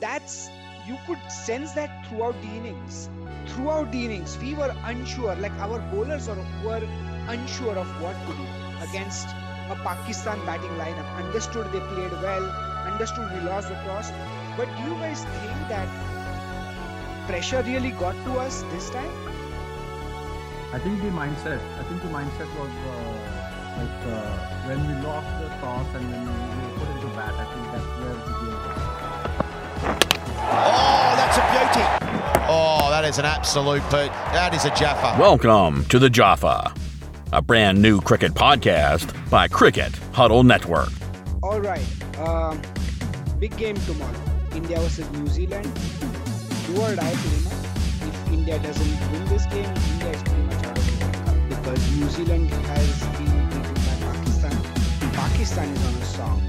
that's you could sense that throughout the innings. Throughout the innings, we were unsure. Like our bowlers are, were unsure of what to do against a Pakistan batting lineup. Understood they played well. Understood we lost the toss. But do you guys think that pressure really got to us this time? I think the mindset. I think the mindset was uh, like uh, when we lost the toss and when we put into bat. I think that's where the game. Oh, that's a beauty. Oh, that is an absolute boot. That is a Jaffa. Welcome to the Jaffa, a brand new cricket podcast by Cricket Huddle Network. All right. Um, big game tomorrow. India versus New Zealand. Do or die pretty. If India doesn't win this game, India is pretty much out of the World Cup because New Zealand has been beaten by Pakistan. Pakistan is on a song.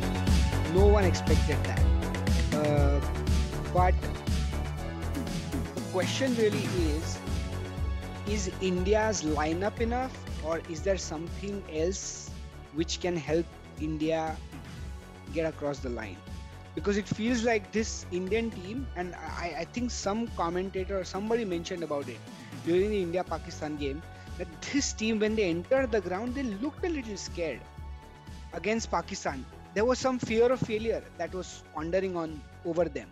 No one expected that. Uh, but the question really is is India's lineup enough or is there something else which can help India get across the line? Because it feels like this Indian team, and I, I think some commentator or somebody mentioned about it during the India Pakistan game, that this team, when they entered the ground, they looked a little scared against Pakistan. There was some fear of failure that was pondering on over them,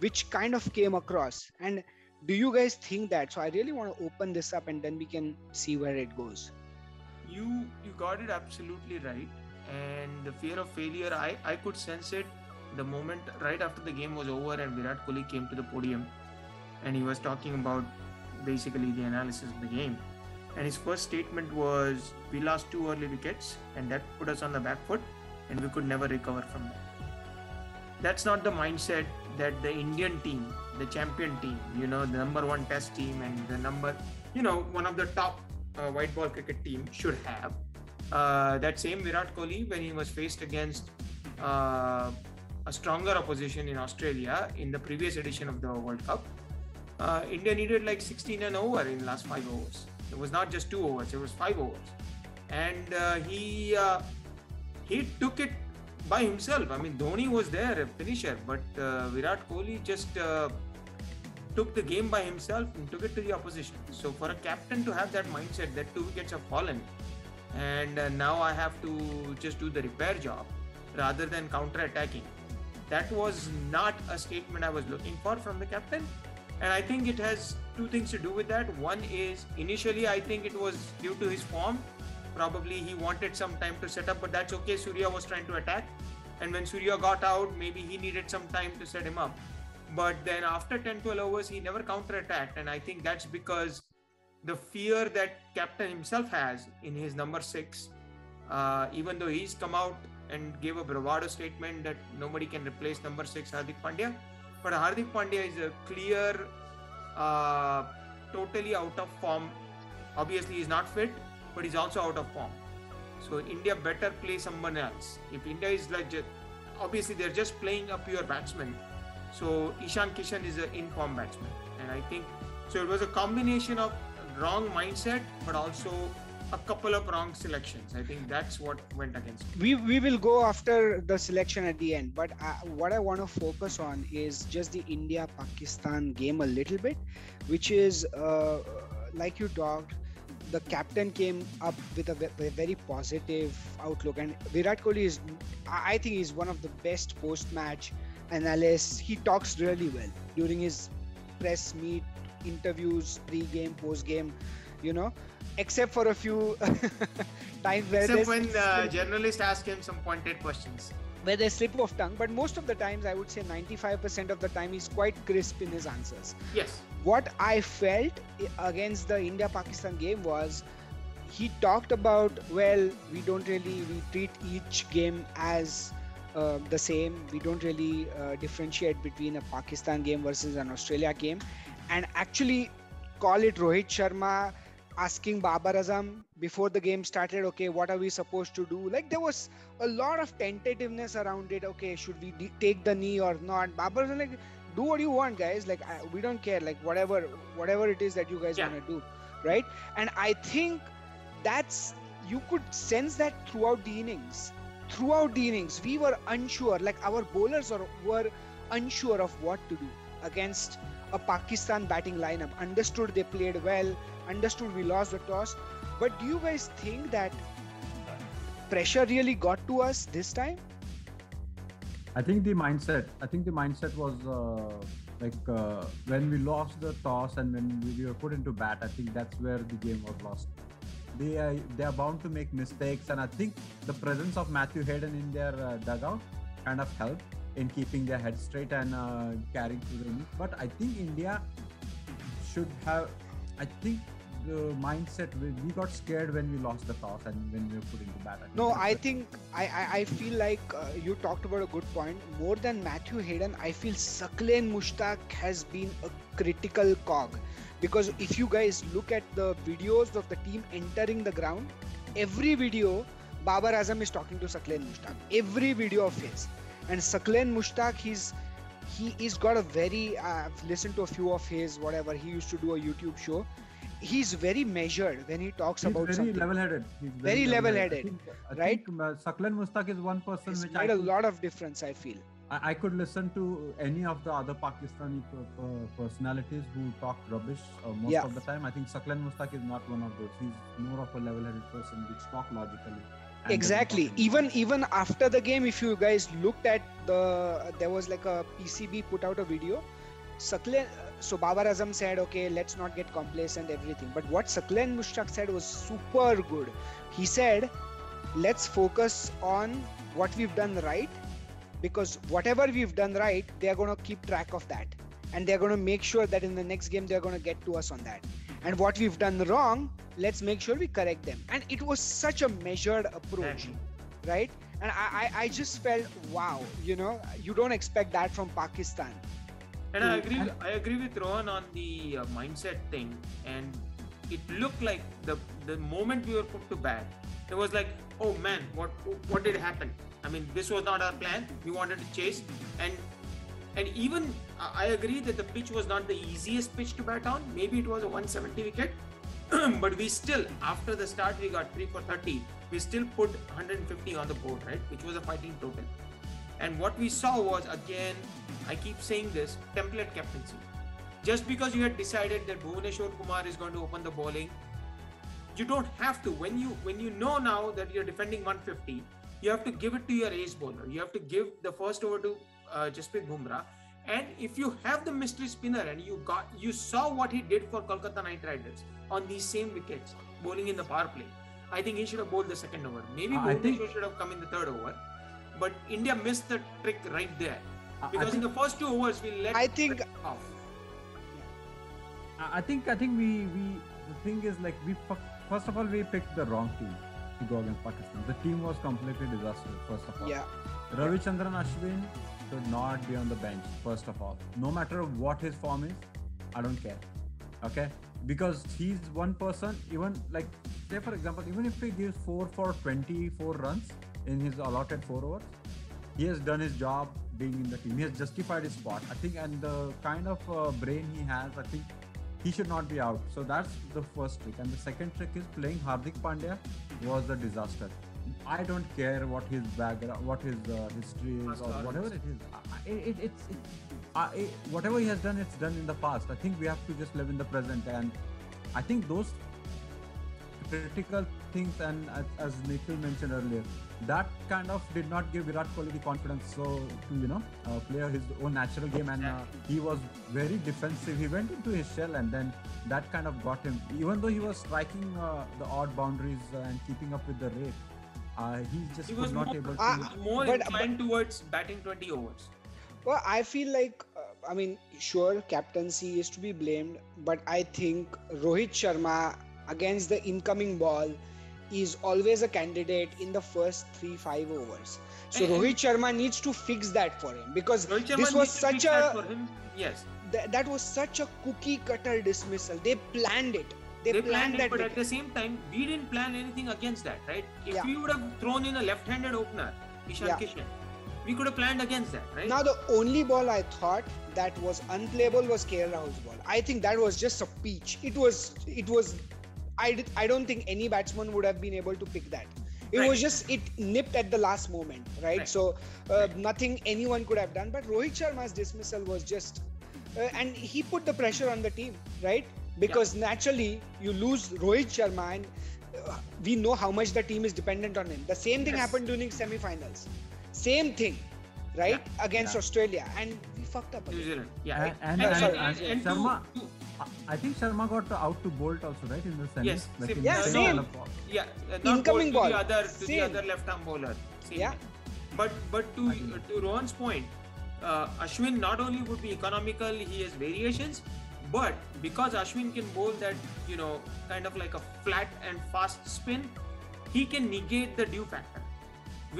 which kind of came across. And do you guys think that? So I really want to open this up and then we can see where it goes. You you got it absolutely right. And the fear of failure, I, I could sense it the moment right after the game was over and Virat Kohli came to the podium and he was talking about basically the analysis of the game. And his first statement was, We lost two early wickets and that put us on the back foot and we could never recover from that. That's not the mindset that the Indian team, the champion team, you know, the number one test team and the number, you know, one of the top uh, white ball cricket team should have. Uh, that same Virat Kohli, when he was faced against uh, a stronger opposition in Australia in the previous edition of the World Cup, uh, India needed like 16 and over in last five overs. It was not just two overs; it was five overs, and uh, he uh, he took it by himself. I mean, Dhoni was there, a finisher, but uh, Virat Kohli just uh, took the game by himself and took it to the opposition. So for a captain to have that mindset that two wickets have fallen, and uh, now I have to just do the repair job rather than counter attacking. That was not a statement I was looking for from the captain. And I think it has two things to do with that. One is initially, I think it was due to his form. Probably he wanted some time to set up, but that's okay. Surya was trying to attack. And when Surya got out, maybe he needed some time to set him up. But then after 10 12 overs, he never counter attacked. And I think that's because the fear that captain himself has in his number six, uh, even though he's come out and gave a bravado statement that nobody can replace number six Hardik Pandya, but Hardik Pandya is a clear, uh, totally out of form. Obviously, he's not fit, but he's also out of form. So India better play someone else. If India is like, obviously they're just playing a pure batsman. So Ishan Kishan is an in-form batsman, and I think so. It was a combination of wrong mindset, but also a couple of wrong selections. I think that's what went against. We we will go after the selection at the end, but uh, what I want to focus on is just the India Pakistan game a little bit, which is uh, like you talked. The captain came up with a, very positive outlook, and Virat Kohli is, I I think, he's one of the best post-match analysts. He talks really well during his press meet, interviews, pre-game, post-game. You know, except for a few times where Except when the journalist asked him some pointed questions. Where there's slip of tongue, but most of the times, I would say 95% of the time, he's quite crisp in his answers. Yes. What I felt against the India Pakistan game was he talked about, well, we don't really we treat each game as uh, the same. We don't really uh, differentiate between a Pakistan game versus an Australia game, and actually call it Rohit Sharma asking Babar Azam before the game started, okay, what are we supposed to do? Like there was a lot of tentativeness around it. Okay, should we de- take the knee or not? Babar Azam like, do what you want, guys. Like I, we don't care. Like whatever, whatever it is that you guys Yeah. want to do, right? And I think that's you could sense that throughout the innings. Throughout the innings, we were unsure. Like our bowlers are, were unsure of what to do against a Pakistan batting lineup. Understood they played well, understood we lost the toss. But do you guys think that pressure really got to us this time? I think the mindset. I think the mindset was uh, like uh, when we lost the toss and when we were put into bat. I think that's where the game was lost. They are they are bound to make mistakes, and I think the presence of Matthew Hayden in their uh, dugout kind of helped in keeping their head straight and uh, carrying through the innings. But I think India should have. I think the mindset we, got scared when we lost the toss and when we were put into bat. No, I think I, I, I feel like uh, you talked about a good point. More than Matthew Hayden, I feel Saqlain Mushtaq has been a critical cog because if you guys look at the videos of the team entering the ground, every video Babar Azam is talking to Saqlain Mushtaq. Every video of his, and Saqlain Mushtaq, he's he he's got a very uh, I've listened to a few of his whatever he used to do a YouTube show. He's very measured when he talks He's about very something. level-headed. He's Very level-headed, I think, I right? Think, uh, Saqlain Mushtaq is one person It's which made I a could, lot of difference. I feel. I, I could listen to any of the other Pakistani per- per- personalities who talk rubbish uh, most Yeah. of the time. I think Saqlain Mushtaq is not one of those. He's more of a level-headed person which talk logically. exactly even even after the game if you guys looked at the there was like a pcb put out a video Saqlain, so Babar Azam said, okay, let's not get complacent, everything. But what Saqlain Mushtaq said was super good. He said, let's focus on what we've done right because whatever we've done right, they're going to keep track of that. And they're going to make sure that in the next game, they're going to get to us on that. And what we've done wrong, let's make sure we correct them. And it was such a measured approach right? And I, I, I just felt, wow, you know, you don't expect that from Pakistan. And I agree. I agree with Rohan on the uh, mindset thing. And it looked like the the moment we were put to bat, it was like, oh man, what what did happen? I mean, this was not our plan. We wanted to chase, and and even I I agree that the pitch was not the easiest pitch to bat on. Maybe it was a 170 wicket, but we still, after the start, we got three for 30. We still put 150 on the board, right? Which was a fighting total. And what we saw was again, I keep saying this template captaincy. Just because you had decided that Bhuvaneshwar Kumar is going to open the bowling, you don't have to. When you when you know now that you're defending 150, you have to give it to your ace bowler. You have to give the first over to uh, Jasprit Bumrah. And if you have the mystery spinner and you got you saw what he did for Kolkata Knight Riders on these same wickets, bowling in the power play, I think he should have bowled the second over. Maybe I think- should have come in the third over. But India missed the trick right there. I- I Because in the first two overs we let I think- off. I I think I think we we the thing is like we first of all we picked the wrong team to go against Pakistan. The team was completely disastrous. First of all, Yeah. Ravichandran Ashwin should not be on the bench. First of all, no matter what his form is, I don't care. Okay, because he's one person. Even like say for example, even if he gives four for 24 runs in his allotted four overs, he has done his job being in the team. He has justified his spot. I think, and the kind of uh, brain he has, I think he should not be out. So that's the first trick. And the second trick is playing Hardik Pandya was a disaster. I don't care what his background, what his uh, history is, or whatever it is. I- It, it's it, I- it, whatever he has done, it's done in the past. I think we have to just live in the present, and I think those critical things and as, as Nikhil mentioned earlier, that kind of did not give Virat Kohli the confidence so to you know uh, play his own natural game and uh, he was very defensive. He went into his shell and then that kind of got him. Even though he was striking uh, the odd boundaries and keeping up with the rate, uh, he just He was was not more, able to. Ah, more but- inclined towards batting 20 overs. Well, I feel like, uh, I mean, sure, captaincy is to be blamed, but I think Rohit Sharma against the incoming ball is always a candidate in the first three, five overs. So And- Rohit Sharma needs to fix that for him because this was such fix that for a. Yes, th- that was such a cookie cutter dismissal. They planned it. They, they, planned, planned it, that. but at the same time, we didn't plan anything against that, right? If Yeah. we would have thrown in a left-handed opener, Ishan Yeah. Kishan, we could have planned against that, right? Now the only ball I thought that was unplayable was KL Rahul's ball. I think that was just a peach. It was it was I, d- I don't think any batsman would have been able to pick that. It Right. was just it nipped at the last moment, right? Right. So uh, nothing anyone could have done. But Rohit Sharma's dismissal was just, uh, and he put the pressure on the team, right? Because naturally you lose Rohit Sharma, and uh, we know how much the team is dependent on him. The same thing Yes. happened during semi-finals. Same thing, right? Against Yeah. Australia, and we fucked up. New Zealand. Yeah. And- and- and- and, and and to- Sharma- to- I- I think Sharma got out to Boult also, right? In the semis. Yes, Like same- in Yeah, the same. ball. yeah, Incoming ball, to the other to the other left arm bowler. Same Yeah. But but to to Rohan's point, uh, Ashwin not only would be economical, he has variations, but because Ashwin can bowl that you know kind of like a flat and fast spin, he can negate the dew factor,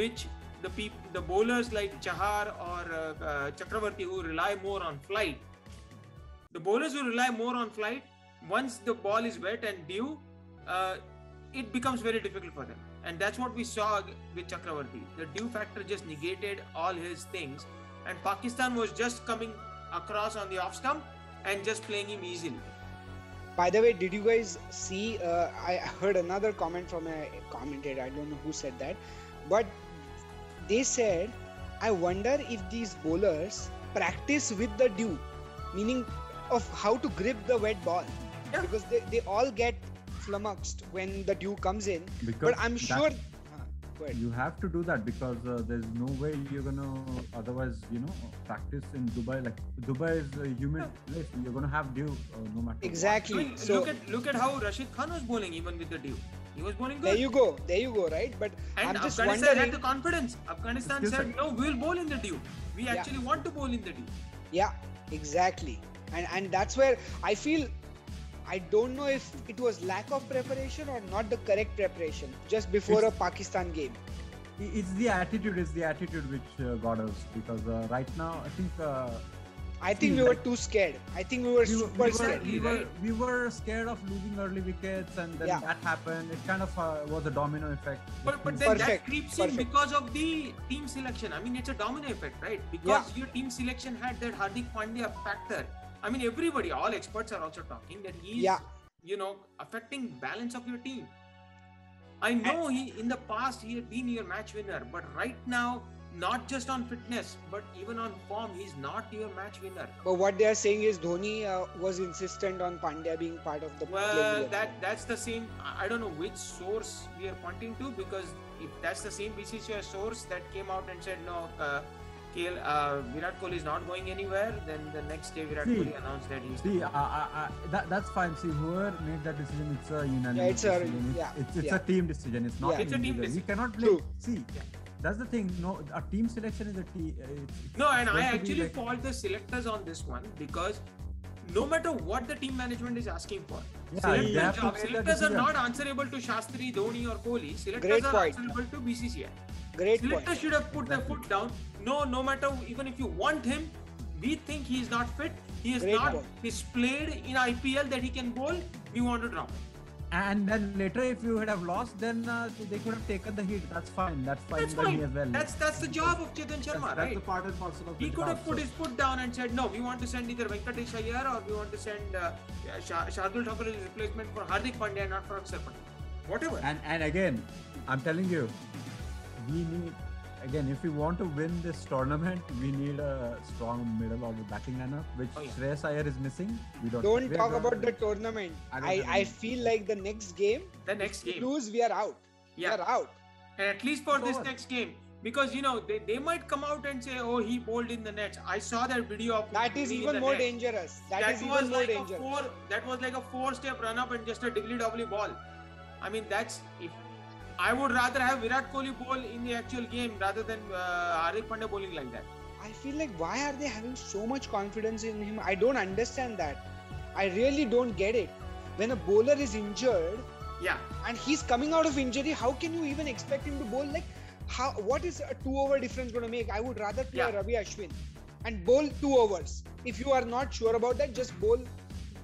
which the peop- the bowlers like Chahar or uh, uh, Chakravarti who rely more on flight. The bowlers will rely more on flight, once the ball is wet and dew, uh, it becomes very difficult for them. And that's what we saw with Chakravarti. The dew factor just negated all his things, and Pakistan was just coming across on the off stump and just playing him easily. By the way, did you guys see? Uh, I heard another comment from a commentator. I don't know who said that, but they said, "I wonder if these bowlers practice with the dew, meaning of how to grip the wet ball, Yeah. because they, they all get flummoxed when the dew comes in. Because but I'm sure. Uh. You have to do that because uh, there's no way you're gonna otherwise, you know, practice in Dubai. Like Dubai is a humid place. You're gonna have dew uh, no matter. what. I Exactly. mean, so look at look at how Rashid Khan was bowling even with the dew. He was bowling good. there you go. There you go. Right. But and I'm just Afghanistan wondering. had the confidence. Afghanistan said, "No, we'll bowl in the dew. We Yeah. actually want to bowl in the dew." Yeah, exactly. And and that's where I feel I don't know if it was lack of preparation or not the correct preparation just before a Pakistan game. It's the attitude. It's the attitude which uh, got us because uh, right now I think uh, I think See, we were too scared. I think we were we were, super we, were, scared. we, were, we were scared of losing early wickets and then Yeah. that happened. It kind of uh, was a domino effect. But but then Perfect, that creeps in because of the team selection. I mean, it's a domino effect, right? Because your team selection had that Hardik Pandya factor. I mean, everybody, all experts are also talking that he's, Yeah. you know, affecting balance of your team. I know he in the past he had been your match winner, but right now, not just on fitness, but even on form, he's not your match winner. But what they are saying is Dhoni uh, was insistent on Pandya being part of the Well, that that's the same. I I don't know which source we are pointing to because if that's the same BCCI source that came out and said no, uh, KL, uh, Virat Kohli is not going anywhere, then the next day Virat See, Kohli announced that he's. See, uh, uh, uh, that, that's fine. See, whoever made that decision, it's a unanimous Yeah, it's a- decision. It's, yeah, it's, it's yeah. a team decision. It's not Yeah. It's a team individual. We cannot blame. True. See, Yeah. that's the thing. No, a team selection is a team. Uh, it's, it's no, and I going to be actually like- fault the selectors on this one because no matter what the team management is asking for, Yeah, selectors, they job, selectors are not answerable to Shastri, Dhoni, or Kohli. Selectors Great are point. answerable to BCCI. Great Selectors point. should have put their foot down. No, no matter even if you want him, we think he is not fit. He is Great not point. displayed in IPL that he can bowl. We want to drop him. And then later, if you had have lost, then uh, they could have taken the heat. That's fine. That's fine That's fine. as well. That's that's the job of Chetan That's- Sharma, that's right? the part and parcel of He the could have put so- his foot down and said, no, we want to send either Venkatesh Iyer or we want to send uh, Shah- Shardul Thakur as a replacement for Hardik Pandya, and not for Akshar Patel. Whatever. And and again, I'm telling you, we need again if we want to win this tournament, we need a strong middle order batting lineup, which Oh, yeah. Shreyas Iyer is missing. We don't. Don't talk don't- about the tournament. I I, I feel like the next game, the next we game. lose, we are out. Yeah. We Yeah. are out. And at least for this Over. next game. Because you know they, they might come out and say, "Oh, he bowled in the nets." I saw that video of That is even more net. dangerous. that that is was even more like dangerous. a four that was like a four step run up and just a diggly doubly ball i mean that's if i would rather have virat kohli bowl in the actual game rather than uh, hardik pandya bowling like that I feel like why are they having so much confidence in him? I don't understand that. I really don't get it. When a bowler is injured yeah and he's coming out of injury, how can you even expect him to bowl like how what is a two over difference going to make? I would rather play Yeah. Ravi Ashwin and bowl two overs. If you are not sure about that, just bowl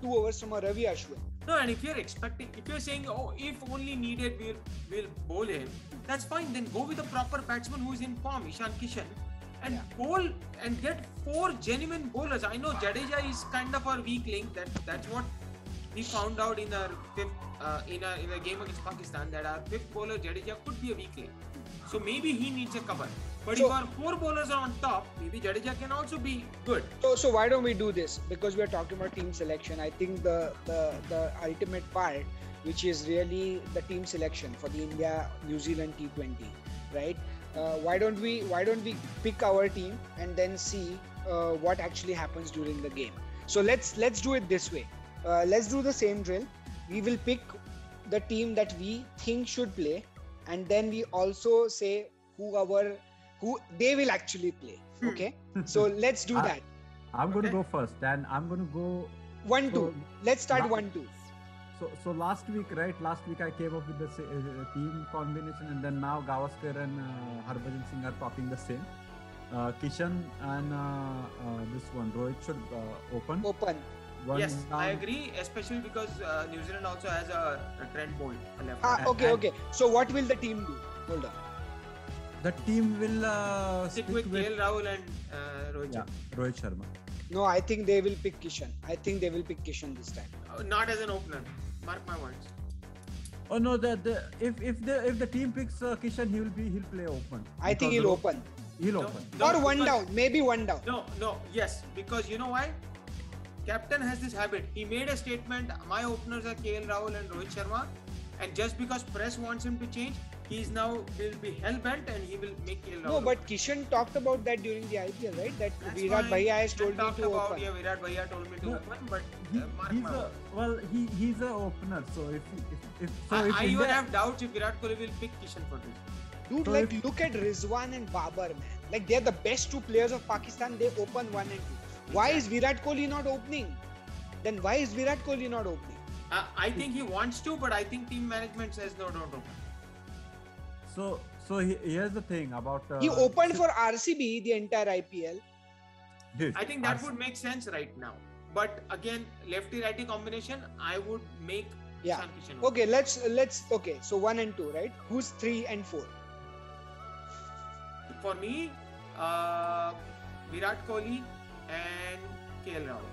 two overs from a Ravi Ashwin. No and if you're expecting if you're saying oh if only needed we'll we'll bowl him that's fine then go with a proper batsman who's in form ishan kishan and Yeah. bowl and get four genuine bowlers i know jadeja is kind of our weak link that that's what we found out in our fifth uh, in a in a game against Pakistan that our fifth bowler Jadeja could be a weak link. So maybe he needs a cover. But So- if our four bowlers are on top, maybe Jadeja can also be good. So, so why don't we do this? Because we are talking about team selection. I think the the the ultimate part, which is really the team selection for the India New Zealand T20, right? Uh, why don't we why don't we pick our team and then see uh, what actually happens during the game? So let's let's do it this way. Uh, let's do the same drill. We will pick the team that we think should play, and then we also say who our who they will actually play. Hmm. Okay. So let's do Ah. that. I'm going to go first, and I'm going to go. One two. Let's start la- one two. so, so last week, right? Last week I came up with the sa- uh, team combination, and then now Gavaskar and uh, Harbhajan Singh are talking the same. Uh, Kishan and uh, uh, this one Rohit should uh, open. Open. One yes, I agree, especially because uh, New Zealand also has a, a Trent Boult, left. Ah, okay, and- okay. So what will the team do? Hold on. The team will uh, Stick stick with with KL Rahul and uh, Rohit. yeah, Rohit Sharma. No, I think they will pick Kishan. I think they will pick Kishan this time. Uh, not as an opener. Mark my words. Oh no, the, the if if the if the team picks uh, Kishan, he will be he'll play open. I think he'll open. He'll No, open. no, or one down. Maybe one down. No, no, yes, because you know why? Captain has this habit. He made a statement. My openers are KL Rahul and Rohit Sharma, and just because press wants him to change, he's now will be hell bent and he will make KL Rahul. No, but open. Kishan talked about that during the IPL, right? That That's Virat fine. Bhaiya has I told me talked to about, open. Yeah, Virat Bhaiya told me to No, open, but He, uh, mark he's a well, he he's a opener. So if if, if so, I, if I even have doubts if Virat Kohli will pick Kishan for this. Dude, So like if- look at Rizwan and Babar, man. Like they're the best two players of Pakistan. They open one and two. Why is Virat Kohli not opening? Then why is Virat Kohli not opening? Uh, I think he wants to, but I think team management says no, don't open. So so here's the thing about uh, He opened for RCB the entire IPL. Dude, I think that Ars- would make sense right now. But again, lefty righty combination, I would make Yeah. Ishan Kishan. open. Okay, let's let's okay. So one and two, right? Who's three and four? For me, uh, Virat Kohli and KL Rahul.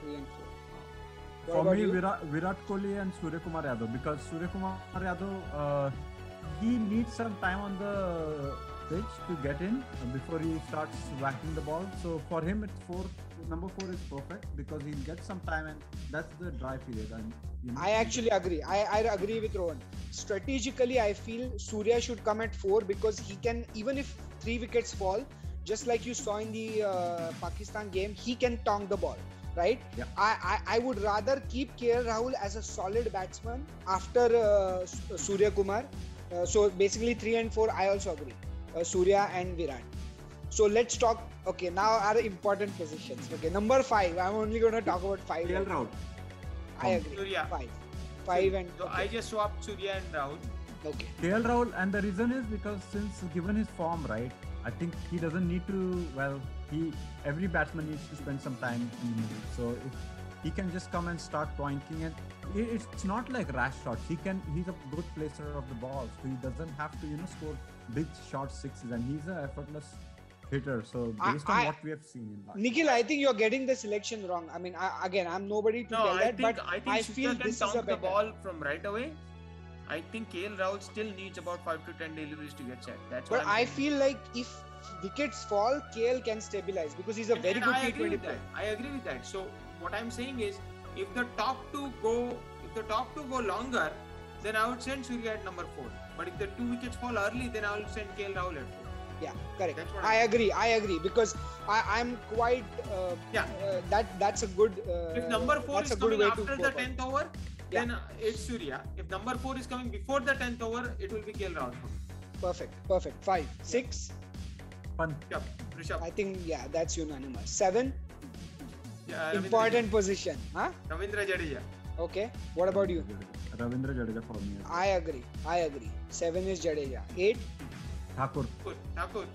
Three and four. What for me you? Virat, Virat Kohli and Surya Kumar Yadav because Surya Kumar Yadav uh, he needs some time on the pitch to get in uh, before he starts whacking the ball. So for him, it's four. Number four is perfect because he'll get some time and that's the dry period. And you know, I actually agree. I, I agree with Rohan. Strategically, I feel Surya should come at four because he can, even if three wickets fall, just like you saw in the uh, Pakistan game, he can tong the ball, right? Yeah. I, I, I would rather keep KL Rahul as a solid batsman after uh, Surya Kumar. Uh, so basically, three and four, I also agree. Uh, Surya and Virat. So let's talk. Okay, now are important positions. Okay, number five. I'm only going to talk about five. KL Rahul. I agree. Surya. Five. Five and. So I just swapped Surya and Rahul. Okay. KL Rahul, and the reason is because since given his form, right, I think he doesn't need to. Well, he every batsman needs to spend some time in the middle. So if he can just come and start pointing it, i- it's not like rash shots. He can. He's a good placer of the ball, so he doesn't have to, you know, score big short sixes, and he's an effortless hitter. So I- based on I- what we have seen in last. Nikhil, I think you're getting the selection wrong. I mean, I, again, I'm nobody to No, tell I that, think but I think I feel can this is a tonk the better. ball from right away. I think KL Rahul still needs about five to ten deliveries to get set. That's what But I'm I feel like if wickets fall, KL can stabilize because he's a And- very and good I agree T20 with player. that. I agree with that. So what I'm saying is, if the top two go, if the top two go longer, then I would send Surya at number four. But if the two wickets fall early, then I will send KL Rahul at four. Yeah, correct. I I'm agree. I agree because I, I'm quite. Uh, Yeah. Uh, that that's a good. Uh, If number four is coming after the go about it. tenth over, Yeah. then it's Surya. If number four is coming before the tenth over, it will be KL Rahul. Perfect. Perfect. Five, six. Fun. Rishabh, Rishabh. I think yeah, that's unanimous. Seven. Yeah, Ravindra important position. Huh? Ravindra Jadeja. Okay. What about you? Ravindra Jadeja for me. I agree. I agree. Seven is Jadeja. Eight. Thakur. Thakur. Thakur.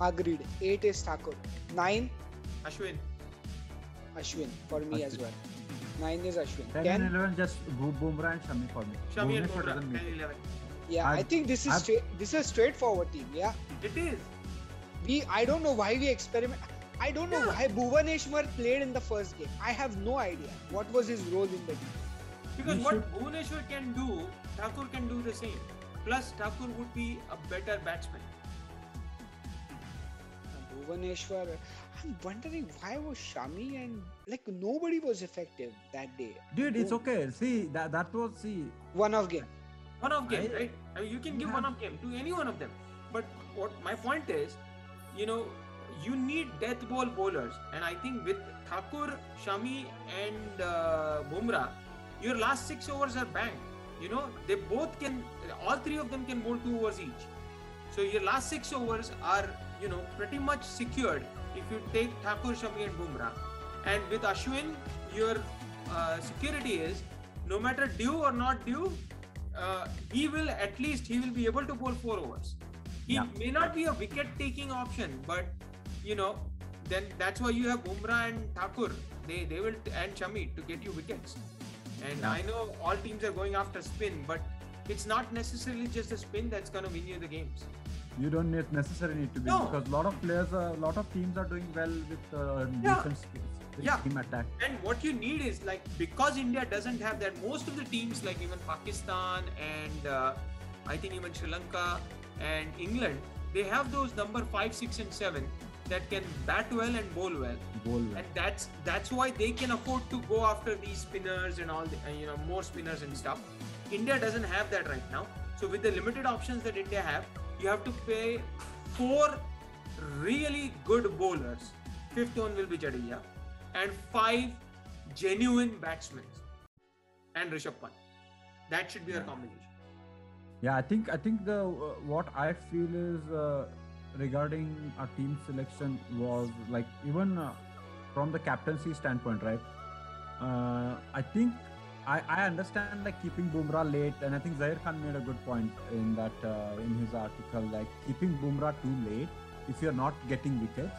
Agreed. Eight is Thakur. Nine. Ashwin. Ashwin for me as well. Nine is Ashwin. 10 Ten. and 11 just Bu- Bumrah and Shami for me. Shami and Bumrah. doesn't 10 make it. 11. Yeah, i I've- think this is I've- straight. This is a straightforward team. Yeah, It is. we. I don't know why we experiment. I don't know Yeah. why Bhuvaneshwar played in the first game. I have no idea what was his role in the game. Because we what should- Bhuvaneshwar can do, Thakur can do the same. Plus, Thakur would be a better batsman. Bhuvaneshwar. I'm wondering why was Shami and like nobody was effective that day. dude, it's Oh. okay. See that that was see. One off game. One of game, I- right? I mean, you can give Yeah. one of game to any one of them. But what my point is, you know, you need death ball bowlers, and I think with Thakur, Shami, and uh, Bumrah, your last six overs are banked. You know, they both can, all three of them can bowl two overs each. So your last six overs are, you know, pretty much secured if you take Thakur, Shami, and Bumrah. And with Ashwin, your uh, security is no matter dew or not dew, uh, he will at least he will be able to bowl four overs. He Yeah. may not be a wicket-taking option, but you know, then that's why you have Bumrah and Thakur. They they will and Shami to get you wickets. And Yeah. I know all teams are going after spin, but it's not necessarily just the spin that's going to win you the games. You don't need necessarily need to be No. because a lot of players, a lot of teams are doing well with uh, Yeah. skills, with Yeah. team attack. And what you need is like because India doesn't have that. Most of the teams, like even Pakistan and uh, I think even Sri Lanka and England, they have those number five, six, and seven that can bat well and bowl well. Goal well. and that's that's why they can afford to go after these spinners and all the uh, you know more spinners and stuff. India doesn't have that right now. So with the limited options that india have you have to pay four really good bowlers. Fifth one will be jadeja and five genuine batsmen. And rishabh pant. That should be our combination. Yeah, I think I think the uh, what I feel is uh, regarding our team selection was like even uh, from the captaincy standpoint, right? Uh, I think I, I understand like keeping Bumrah late, and I think Zaheer Khan made a good point in that uh, in his article, like keeping Bumrah too late if you're not getting wickets.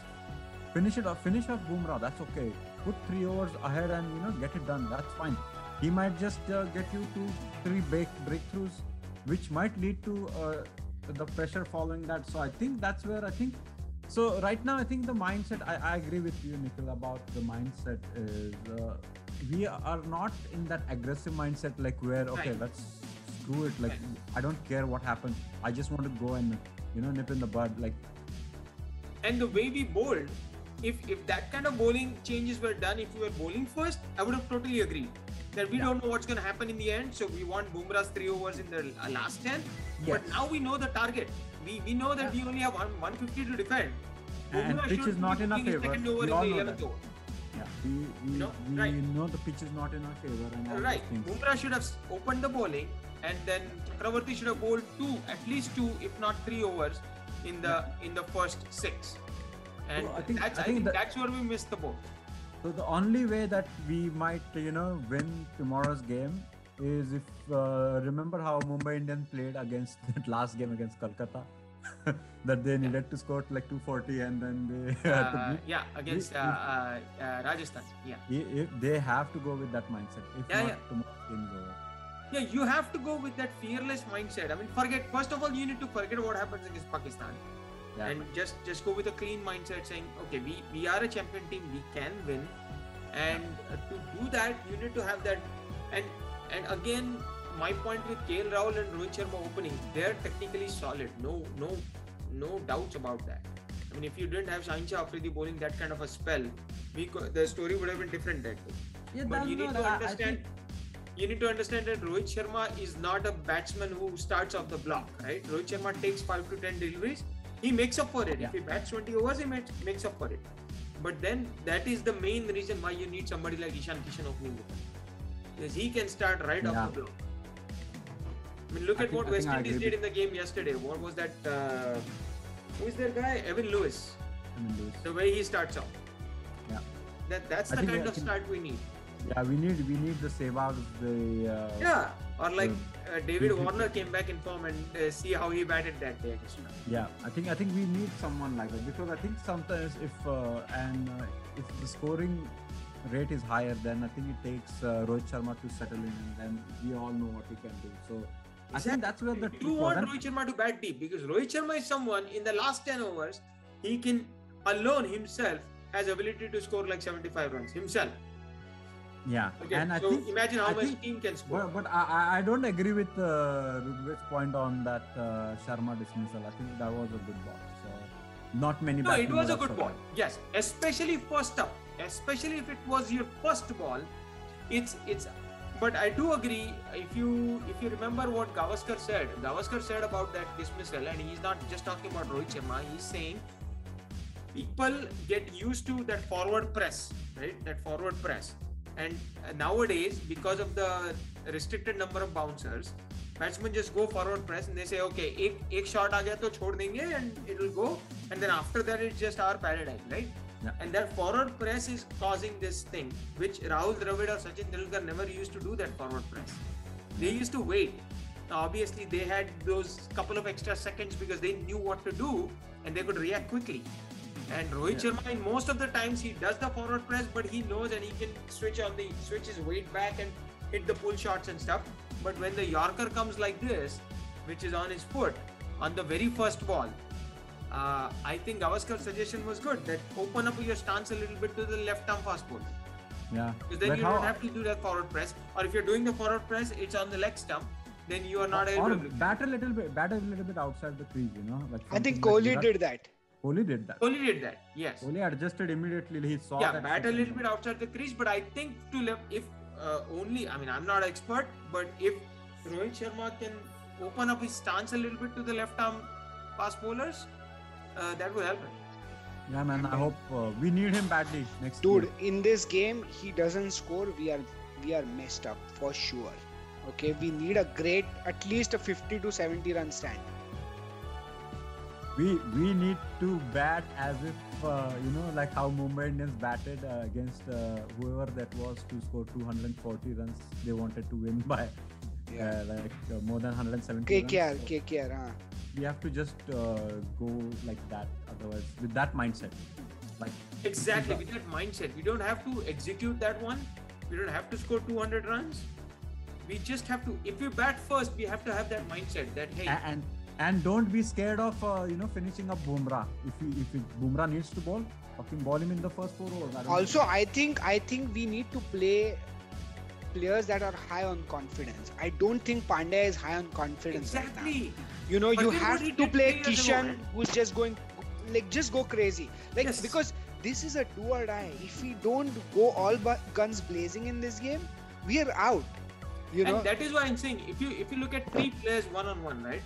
Finish it off, finish off Bumrah. That's okay. Put three overs ahead and you know get it done. That's fine. He might just uh, get you two, three break breakthroughs, which might lead to uh, the pressure following that. So I think that's where I think. So right now, I think the mindset. I, I agree with you, Nikhil, about the mindset is uh, we are not in that aggressive mindset like where okay, Right. let's screw it. Like Right. I don't care what happens. I just want to go and you know nip in the bud. Like and the way we bowled, if if that kind of bowling changes were done, if we were bowling first, I would have totally agreed that we Yeah. don't know what's going to happen in the end. So we want Bumrah's three overs in the last ten, but now we know the target. We we know that we only have one 150 to defend. And Bumrah pitch is not be in our favor. Second over We in all the know 11th that. over. yeah, we we, You know, we right. know the pitch is not in our favor and all Right. those things. Bumrah should have opened the bowling, and then Chakravarti should have bowled two, at least two, if not three overs in the in the first six. And So I think- that's I I think think that- that's where we missed the boat. So the only way that we might, you know, win tomorrow's game is if uh, remember how Mumbai Indians played against that last game against Kolkata, that they needed to score like 240 and then they Uh, yeah, against uh, if- uh, uh, Rajasthan. Yeah. If they have to go with that mindset, if Yeah, not, yeah. tomorrow's game is over. Yeah, you have to go with that fearless mindset. I mean, forget. First of all, you need to forget what happens against Pakistan, Yeah. and just just go with a clean mindset, saying, okay, we we are a champion team, we can win, and uh, to do that, you need to have that. And and again, my point with KL Rahul and Rohit Sharma opening, they're technically solid. No no no doubts about that. I mean, if you didn't have Shaheen Shah Afridi bowling that kind of a spell, we co- the story would have been different that day. Yeah, But you need no, to understand. think- You need to understand that Rohit Sharma is not a batsman who starts off the block, right? Rohit Sharma takes five to ten deliveries. He makes up for it. Yeah. If he bats 20 overs, he makes, makes up for it. But then that is the main reason why you need somebody like Ishan Kishan opening with him. Because he can start right off the block. I mean, look I at think- what I West Indies did in the game yesterday. What was that? Uh, who is that guy? Evan Lewis. Mean, those- The way he starts off. Yeah. That that's the kind of think- start we need. Yeah, we need we need the Sehwags, the uh, Yeah, or like uh, David. Warner came back in form and uh, see how he batted that day. against Sri Lanka. Yeah, I think I think we need someone like that because I think sometimes if uh, and uh, if the scoring rate is higher, then I think it takes uh, Rohit Sharma to settle in, and then we all know what he can do. So I think that's where the You trick want Rohit Sharma to bat deep because Rohit Sharma is someone in the last 10 overs, he can alone himself has ability to score like 75 runs himself. Yeah, Okay, and I so think imagine how I much think- team can score. But, but I, I- don't agree with uh, point on that uh, Sharma dismissal. I think that was a good ball. So not many. No, it was a good ball. Yes, especially first up especially if it was your first ball it's it's but i do agree if you if you remember what gavaskar said gavaskar said about that dismissal and he's not just talking about rohit sharma he's saying people get used to that forward press right? That forward press. And nowadays because of the restricted number of bouncers batsmen just go forward press and they say okay ek ek shot aa gaya to chhod denge and it will go. And then after that it's just our paradise right? Yeah. And that forward press is causing this thing, which Rahul Dravid or Sachin Tendulkar never used to do that forward press. They used to wait. Now, obviously, they had those couple of extra seconds because they knew what to do and they could react quickly. And Rohit Sharma, in most of the times, he does the forward press, but he knows and he can switch on the switch his weight back and hit the pull shots and stuff. But when the Yorker comes like this, which is on his foot, on the very first ball, uh, I think Gavaskar's suggestion was good that open up your stance a little bit to the left arm fast ball. Yeah. Because then But you how- don't have to do that forward press. Or if you're doing the forward press, it's on the leg stump, then you are not able or to. bat a little bit, bat a little bit outside the crease. You know, like I think something like Kohli did that. Kohli did that. Kohli did that, yes. Kohli adjusted immediately. He saw yeah, that. bat a little bit outside the crease, but I think to left, if uh, only, I mean, I'm not an expert, but if Rohit Sharma can open up his stance a little bit to the left arm fast bowlers, uh, that will help him. Yeah, man. I hope uh, we need him badly next. Dude, year. in this game, he doesn't score. We are we are messed up for sure. Okay, we need a great, at least a 50 to 70 run stand. we we need to bat as if uh, you know like how Mumbai Indians batted uh, against uh, whoever that was to score 240 runs. They wanted to win by Yeah. uh, like uh, more than 170 KKR, runs. So KKR, huh? We have to just uh, go like that. Otherwise, with that mindset, like Exactly, with that mindset. We don't have to execute that one. We don't have to score 200 runs. We just have to, if we bat first, we have to have that mindset that, hey, a- and and don't be scared of uh, you know finishing up Bumrah. If you if it, Bumrah needs to ball, fucking ball him in the first four overs. I don't Also, I think I think we need to play players that are high on confidence. I don't think Pandya is high on confidence right now. exactly. You know, But you have to play Kishan, who's just going, like, just go crazy. Like, Yes. because this is a do or die. If we don't go all guns blazing in this game, we are out. You know, and that is why I'm saying if you if you look at three players one on one, right?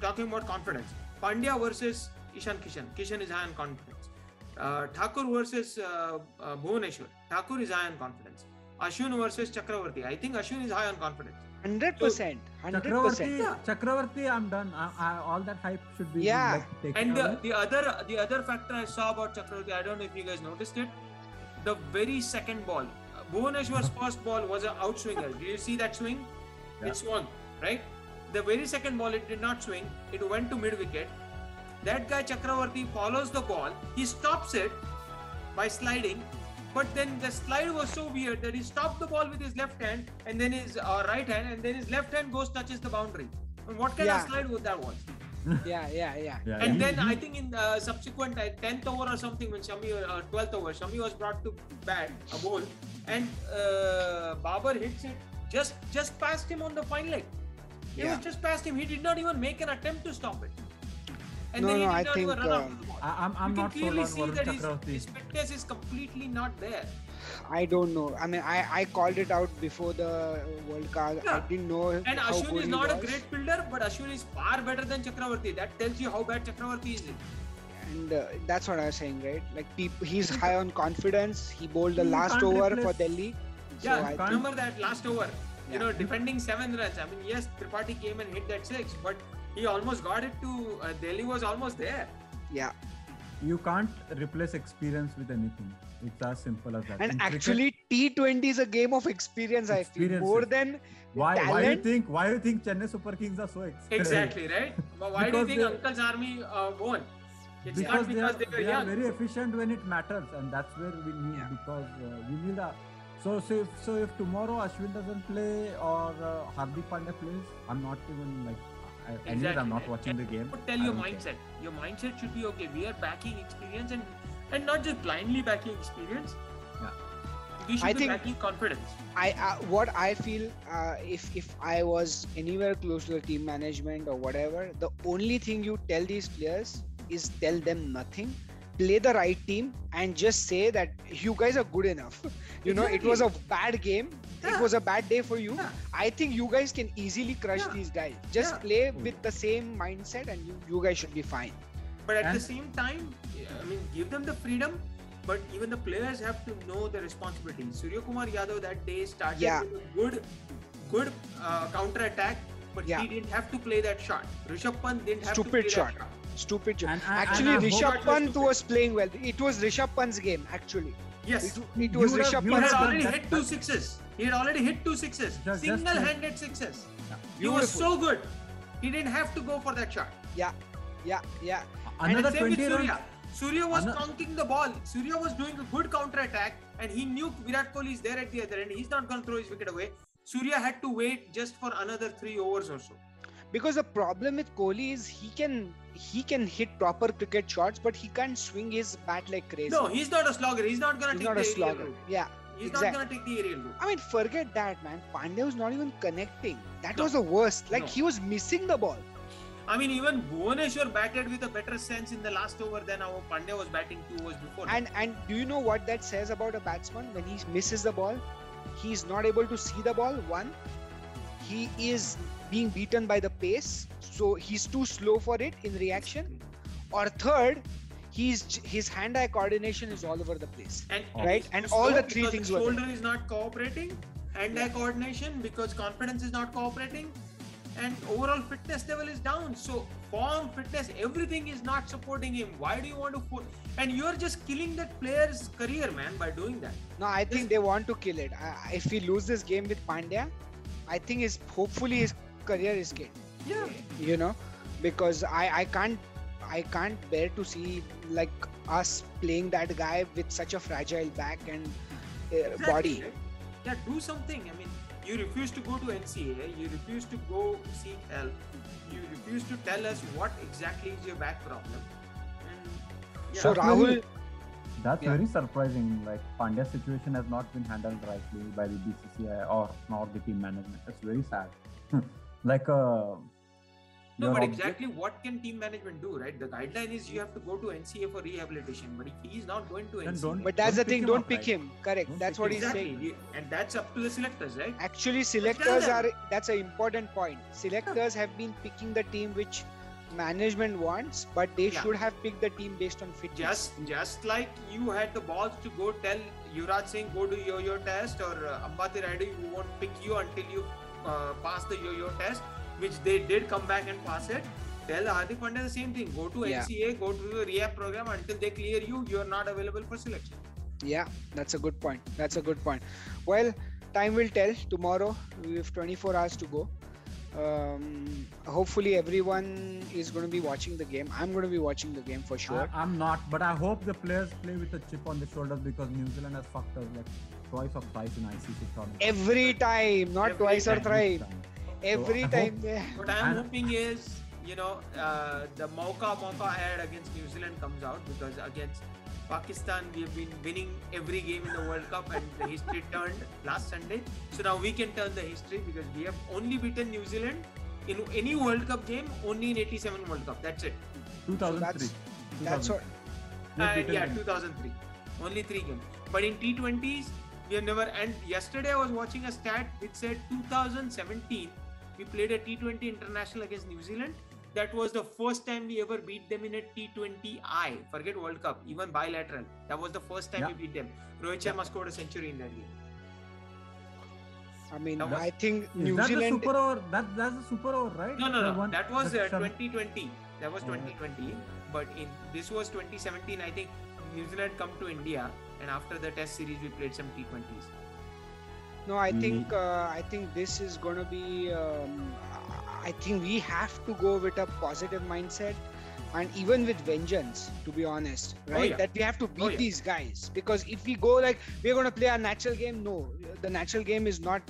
Talking about confidence, Pandya versus Ishan Kishan. Kishan is high on confidence. Uh, Thakur versus uh, uh, Bhuvaneshwar. Thakur is high on confidence. Ashwin versus Chakravarti. I think Ashwin is high on confidence. Hundred percent, hundred Chakravarti, percent. Chakravarti, I'm done. I, I, all that hype should be Yeah. like, And the, the other the other factor I saw about Chakravarti, I don't know if you guys noticed it. The very second ball, Bhuvaneshwar's first ball was an outswinger. Did you see that swing? Yeah. It swung, right? The very second ball, it did not swing. It went to mid wicket. That guy Chakravarti follows the ball. He stops it by sliding. But then the slide was so weird that he stopped the ball with his left hand and then his uh, right hand, and then his left hand goes touches the boundary. And what kind Yeah. of slide was that was? Yeah, yeah, yeah. yeah, And he- then I think in uh, subsequent uh, 10th over or something, when Shami, uh, 12th over, Shami was brought to bat, a bowl, and uh, Babar hits it just just past him on the fine leg. It Yeah. was just past him. He did not even make an attempt to stop it. And No, then he no, did I not think, even run uh, after the. I, I'm, I'm you can not sold clearly see Varun that his, Chakravarti. his fitness is completely not there. I don't know. I mean, I, I called it out before the World Cup. I didn't know And how Ashwin good is not a great fielder, but Ashwin is far better than Chakravarti. That tells you how bad Chakravarti is. and uh, that's what I was saying, right? Like, peop he's high on confidence. He bowled the You last over replace- for Delhi. So Yeah, I can't- remember that last over? Yeah. You know, defending seven runs. I mean, yes, Tripathi came and hit that six, but he almost got it to uh, Delhi was almost there. yeah. You can't replace experience with anything. It's as simple as that. And In cricket, actually, T20 is a game of experience. I feel more is- than why why do you think why do you think Chennai Super Kings are so experienced? Exactly, right? But why do you think they- Uncle's army uh, won? It's because, not they, are, they were they are very efficient when it matters, and that's where we need Yeah. because uh, we need a. So, so if so if tomorrow Ashwin doesn't play or uh, Hardik Pandya plays, I'm not even like. I, anyways, Exactly. I'm not watching the game. But tell your don't care. mindset. Your mindset should be okay. We are backing experience and and not just blindly backing experience. he should I be think- lacking confidence. I uh, what I feel uh, if if I was anywhere close to the team management or whatever, the only thing you tell these players is tell them nothing. Play the right team and just say that you guys are good enough. You know, it was a bad game. It was a bad day for you. Yeah. I think you guys can easily crush Yeah. these guys. Just Yeah. play with the same mindset, and you, you guys should be fine. But at the same time, I mean, give them the freedom. But even the players have to know the responsibility. Suryakumar Yadav that day started Yeah. with a good, good uh, counter attack, but Yeah. he didn't have to play that shot. Rishabh Pant didn't have to Stupid play shot. that shot. Stupid. job. And I- and actually, I Rishabh That was Pant was playing well. It was Rishabh Pant's game actually. Yes. It, it was Rishabh you Pant's had already hit two sixes. He had already hit two sixes. Single-handed sixes. He was so good. He didn't have to go for that shot. Yeah, yeah, yeah. Another and same with 20 runs. Surya. Surya was Ano- conking the ball. Surya was doing a good counter attack, and he knew Virat Kohli is there at the other end. He's not going to throw his wicket away. Surya had to wait just for another three overs or so. Because the problem with Kohli is he can he can hit proper cricket shots, but he can't swing his bat like crazy. No, he's not a slogger. He's not going to he's take not a the aerial slogger. route. Yeah, He's exact- not going to take the aerial route. I mean, forget that, man. Pandya was not even connecting. That No. was the worst. Like No. he was missing the ball. I mean, even Bhuvneshwar batted with a better sense in the last over than our Pandya was batting two overs before. And and do you know what that says about a batsman when he misses the ball? He's not able to see the ball. One, he is being beaten by the pace, so he's too slow for it in reaction. Or third, he's his hand-eye coordination is all over the place. and Right, and all the three things the were shoulder is not cooperating, hand-eye coordination because confidence is not cooperating, and overall fitness level is down. So form, fitness, everything is not supporting him. Why do you want to? For- and you're just killing that player's career, man, by doing that. No, I think they want to kill it. I, I- if we lose this game with Pandya, I think his hopefully his career is killed. Yeah. You know, because I I can't I can't bear to see like us playing that guy with such a fragile back and uh, Exactly, body. right? Yeah, do something. I mean, you refuse to go to NCA, you refuse to go seek help, you refuse to tell us what exactly is your back problem. And yeah, So That's Rahul, very- That's Yeah. very surprising. Like Pandya's situation has not been handled rightly by the BCCI or nor the team management. That's very sad. like uh, no, your but object- exactly what can team management do, right? The guideline is you have to go to NCA for rehabilitation, but if he's not going to Then NCA, don't- but that's Don't the thing. Don't up, pick right? him. Correct. Don't That's what him he's exactly, saying. and that's up to the selectors, right? Actually, selectors are. That's an important point. Selectors have been picking the team which management wants, but they Yeah. should have picked the team based on fitness. Just just like you had the balls to go tell Yuvraj Singh go do yo-yo test or uh, Ambati Rayudu we won't pick you until you uh, pass the yo-yo test, which they did come back and pass it. Tell Hardik Pandya the same thing. Go to Yeah. NCA, go to the rehab program until they clear you. You are not available for selection. Yeah, that's a good point. That's a good point. Well, time will tell. Tomorrow we have 24 hours to go. Um, hopefully, everyone is going to be watching the game. I'm going to be watching the game for sure. I, am not, but I hope the players play with a chip on the shoulder because New Zealand has fucked us like twice or thrice in ICC tournament. Every time, not Every twice or time, thrice. time. Every I time. hope- they- What I'm And- hoping is, you know, uh, the Mauka Mauka ad against New Zealand comes out because against Pakistan we have been winning every game in the World Cup and the history turned last Sunday. So now we can turn the history because we have only beaten New Zealand in any World Cup game only in 87 World Cup. That's it. 2003. that's- that's what- Uh, yeah, 2003. Only three games. But in T20s, we have never. And yesterday I was watching a stat which said 2017 we played a T20 international against New Zealand. That was the first time we ever beat them in a T20I. Forget World Cup, even bilateral. That was the first time Yeah. we beat them. Rohit Sharma scored a century in that game. I mean, was- I think New that Zealand. the super over? That, that's the super over, right? No, no, no. one- that was uh, 2020. That was Oh. 2020. But in this was 2017. I think New Zealand come to India, and after the Test series, we played some T20s. No, I We- think uh, I think this is going to be. Um, I think we have to go with a positive mindset, and even with vengeance. To be honest, right? Oh, yeah. That we have to beat yeah. these guys because if we go like we're going to play our natural game, no, the natural game is not.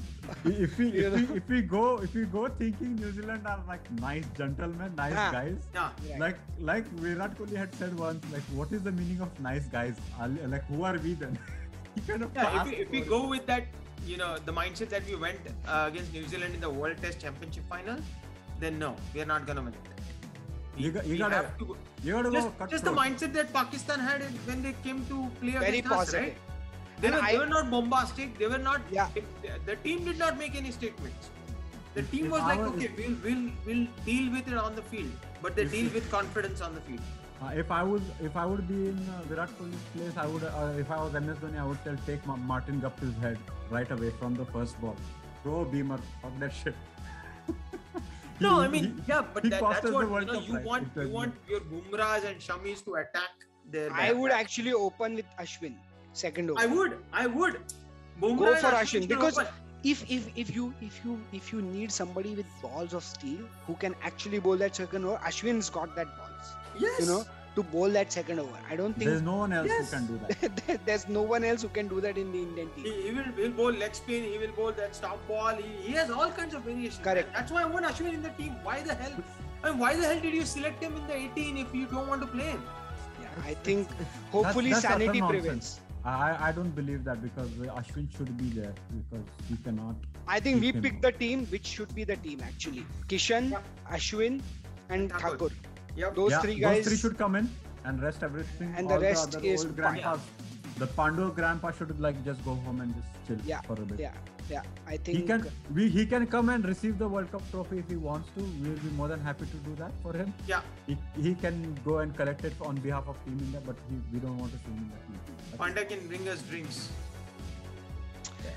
if we if we, if we go if we go thinking New Zealand are like nice gentlemen, nice Ah. guys. Yeah. Right. Like like Virat Kohli had said once, like what is the meaning of nice guys? Like who are we then? he kind of Yeah, if we, if we go with that, you know, the mindset that we went uh, against New Zealand in the World Test Championship final, then no, we are not gonna win it. We- You got- you gotta- have to go- you gotta just, go cut just the mindset that Pakistan had when they came to play Very against us, right? They were, I- they were not bombastic. They were not. Yeah. the- the team did not make any statements. The team if was I like, was- okay, we'll we'll we'll deal with it on the field, but they If- deal with confidence on the field. Uh, if I would, if I would be in uh, Virat Kohli's place, I would. Uh, if I was MS Dhoni, I would tell take Ma- Martin Guptill's head right away from the first ball. Throw a beamer, fuck that shit. No, I mean, yeah, but that, that's what you know. Cup, You want you want your Bumrahs and Shamis to attack their. I would line. actually open with Ashwin second over. I would. I would. Go for and Ashwin because open. if if if you if you if you need somebody with balls of steel who can actually bowl that second over, Ashwin's got that balls. yes, You know, to bowl that second over. I don't think There's think no one else Yes. who can do that. there's no one else who can do that in the Indian team. he will he'll bowl leg spin. He will bowl that stop ball. He, he has all kinds of variations. Correct. That's why I want Ashwin in the team. Why the hell? I mean, why the hell did you select him in the 18 if you don't want to play him? Yeah, I think hopefully that's utter sanity nonsense. prevails. I I don't believe that because Ashwin should be there because he cannot. I think we picked the team which should be the team actually. Kishan, Ashwin, and Thakur. Thakur. Yep. Those yeah, three guys. Those three should come in and rest everything. And the rest other is old fine. grandpas. The Pandu grandpa should like just go home and just chill Yeah, for a bit. Yeah, yeah. I think He can we he can come and receive the World Cup trophy if he wants to. We'll be more than happy to do that for him. Yeah. He, he can go and collect it on behalf of Team India, but he, we don't want to see him in that team. That's Panda can bring us drinks.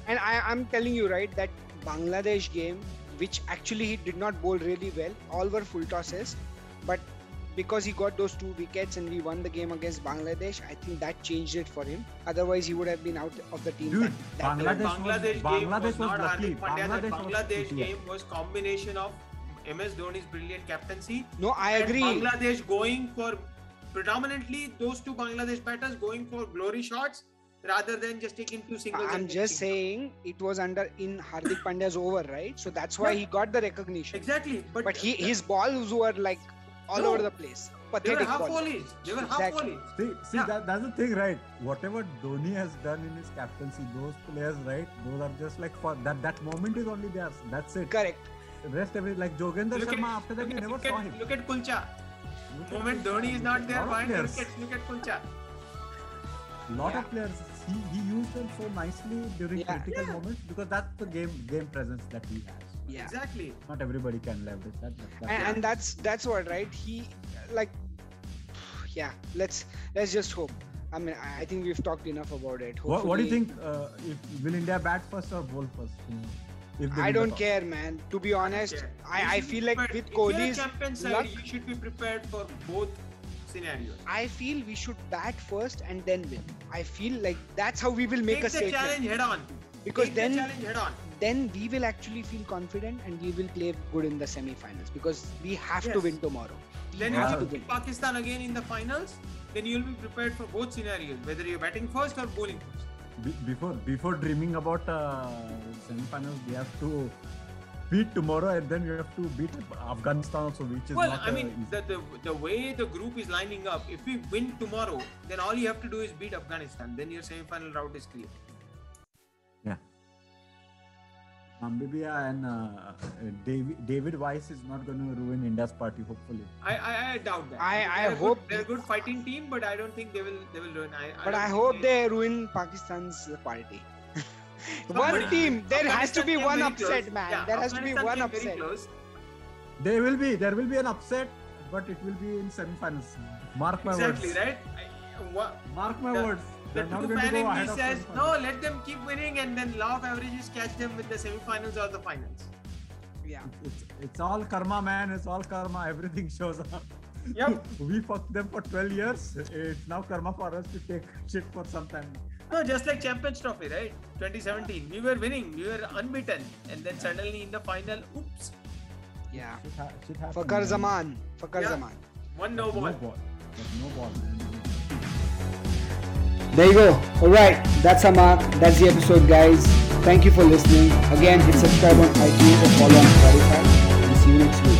And I, I'm telling you, right, that Bangladesh game, which actually he did not bowl really well, all were full tosses, but because he got those two wickets and we won the game against Bangladesh, I think that changed it for him. Otherwise, he would have been out of the team. Dude, that, that Bangladesh Bangladesh, was- game Bangladesh was, was not lucky. Hardik Pandya. Bangladesh was Bangladesh lucky. game was combination of MS Dhoni's brilliant captaincy No, I and agree. Bangladesh going for predominantly those two Bangladesh batters going for glory shots rather than just taking two singles. I'm just mixing. saying it was under in Hardik Pandya's over, right? So that's why Yeah. he got the recognition. exactly, but, But he his balls were like all No. over the place. they were half balls. volleys. They were half Exactly. volleys. See, see Yeah. that, that's the thing, right? Whatever Dhoni has done in his captaincy, those players, right? Those are just like for that. That moment is only theirs. That's it. Correct. The rest every like Joginder Look at, Sharma. After that, look, you never saw at, him. look at Kulcha. Look Moment Kulcha. Dhoni is not there. Lot of Fine. Look players. at, look at Kulcha. lot Yeah. of players he, he used them so nicely during Yeah. critical Yeah. moments because that's the game game presence that he has Yeah. Exactly. not everybody can leverage that, that that's and, and that's that's what right he like yeah let's let's just hope i mean i I think we've talked enough about it what, what do you think uh, if will india bat first or bowl first you know, i don't toss? care man to be honest Yeah. i i feel like with if you're kohli's champion side, luck, you should be prepared for both scenarios. i feel we should bat first and then win i feel like that's how we will make Take a the statement challenge head on. because Take then the challenge head on. Then we will actually feel confident and we will play good in the semi-finals because we have to win tomorrow we Then have if to you win beat Pakistan again in the finals, then you'll be prepared for both scenarios, whether you're batting first or bowling first. Be- before before dreaming about uh, semi-finals we have to beat tomorrow and then we have to beat afghanistan also which is Well, not I uh, mean, easy. the, the the way the group is lining up, if we win tomorrow, then all you have to do is beat Afghanistan. Then your semi-final route is clear. Namibia and uh, David, David Wiese is not going to ruin India's party, hopefully. I, I, I doubt that. I- I They're a hope- good, they're a good fighting team, but I don't think they will they will ruin. I, but don't i hope they ruin pakistan's party Somebody- one team there has to be one upset close. man Yeah, there has to be one upset close. There will be there will be an upset, but it will be in semi-finals. Mark my Exactly words. Exactly right. I, what, Mark my The- words. The They're not true fan in me says no. Let them keep winning, and then law of averages catch them with the semi-finals or the finals. yeah It's, it's all karma, man. It's all karma. Everything shows up. Yep. we fucked them for 12 years. It's now karma for us to take shit for some time. No, just like Champions Trophy, right? 2017, we were winning, we were unbeaten, and then suddenly in the final, oops, yeah Shit, ha- shit happens. Fakhar man. Zaman. Fakhar Yeah. Zaman. one no No ball. ball. There's no ball, man. There you go. Alright, that's our mark. That's the episode, guys. Thank you for listening. Again, hit subscribe on iTunes or follow on Spotify. And see you next week.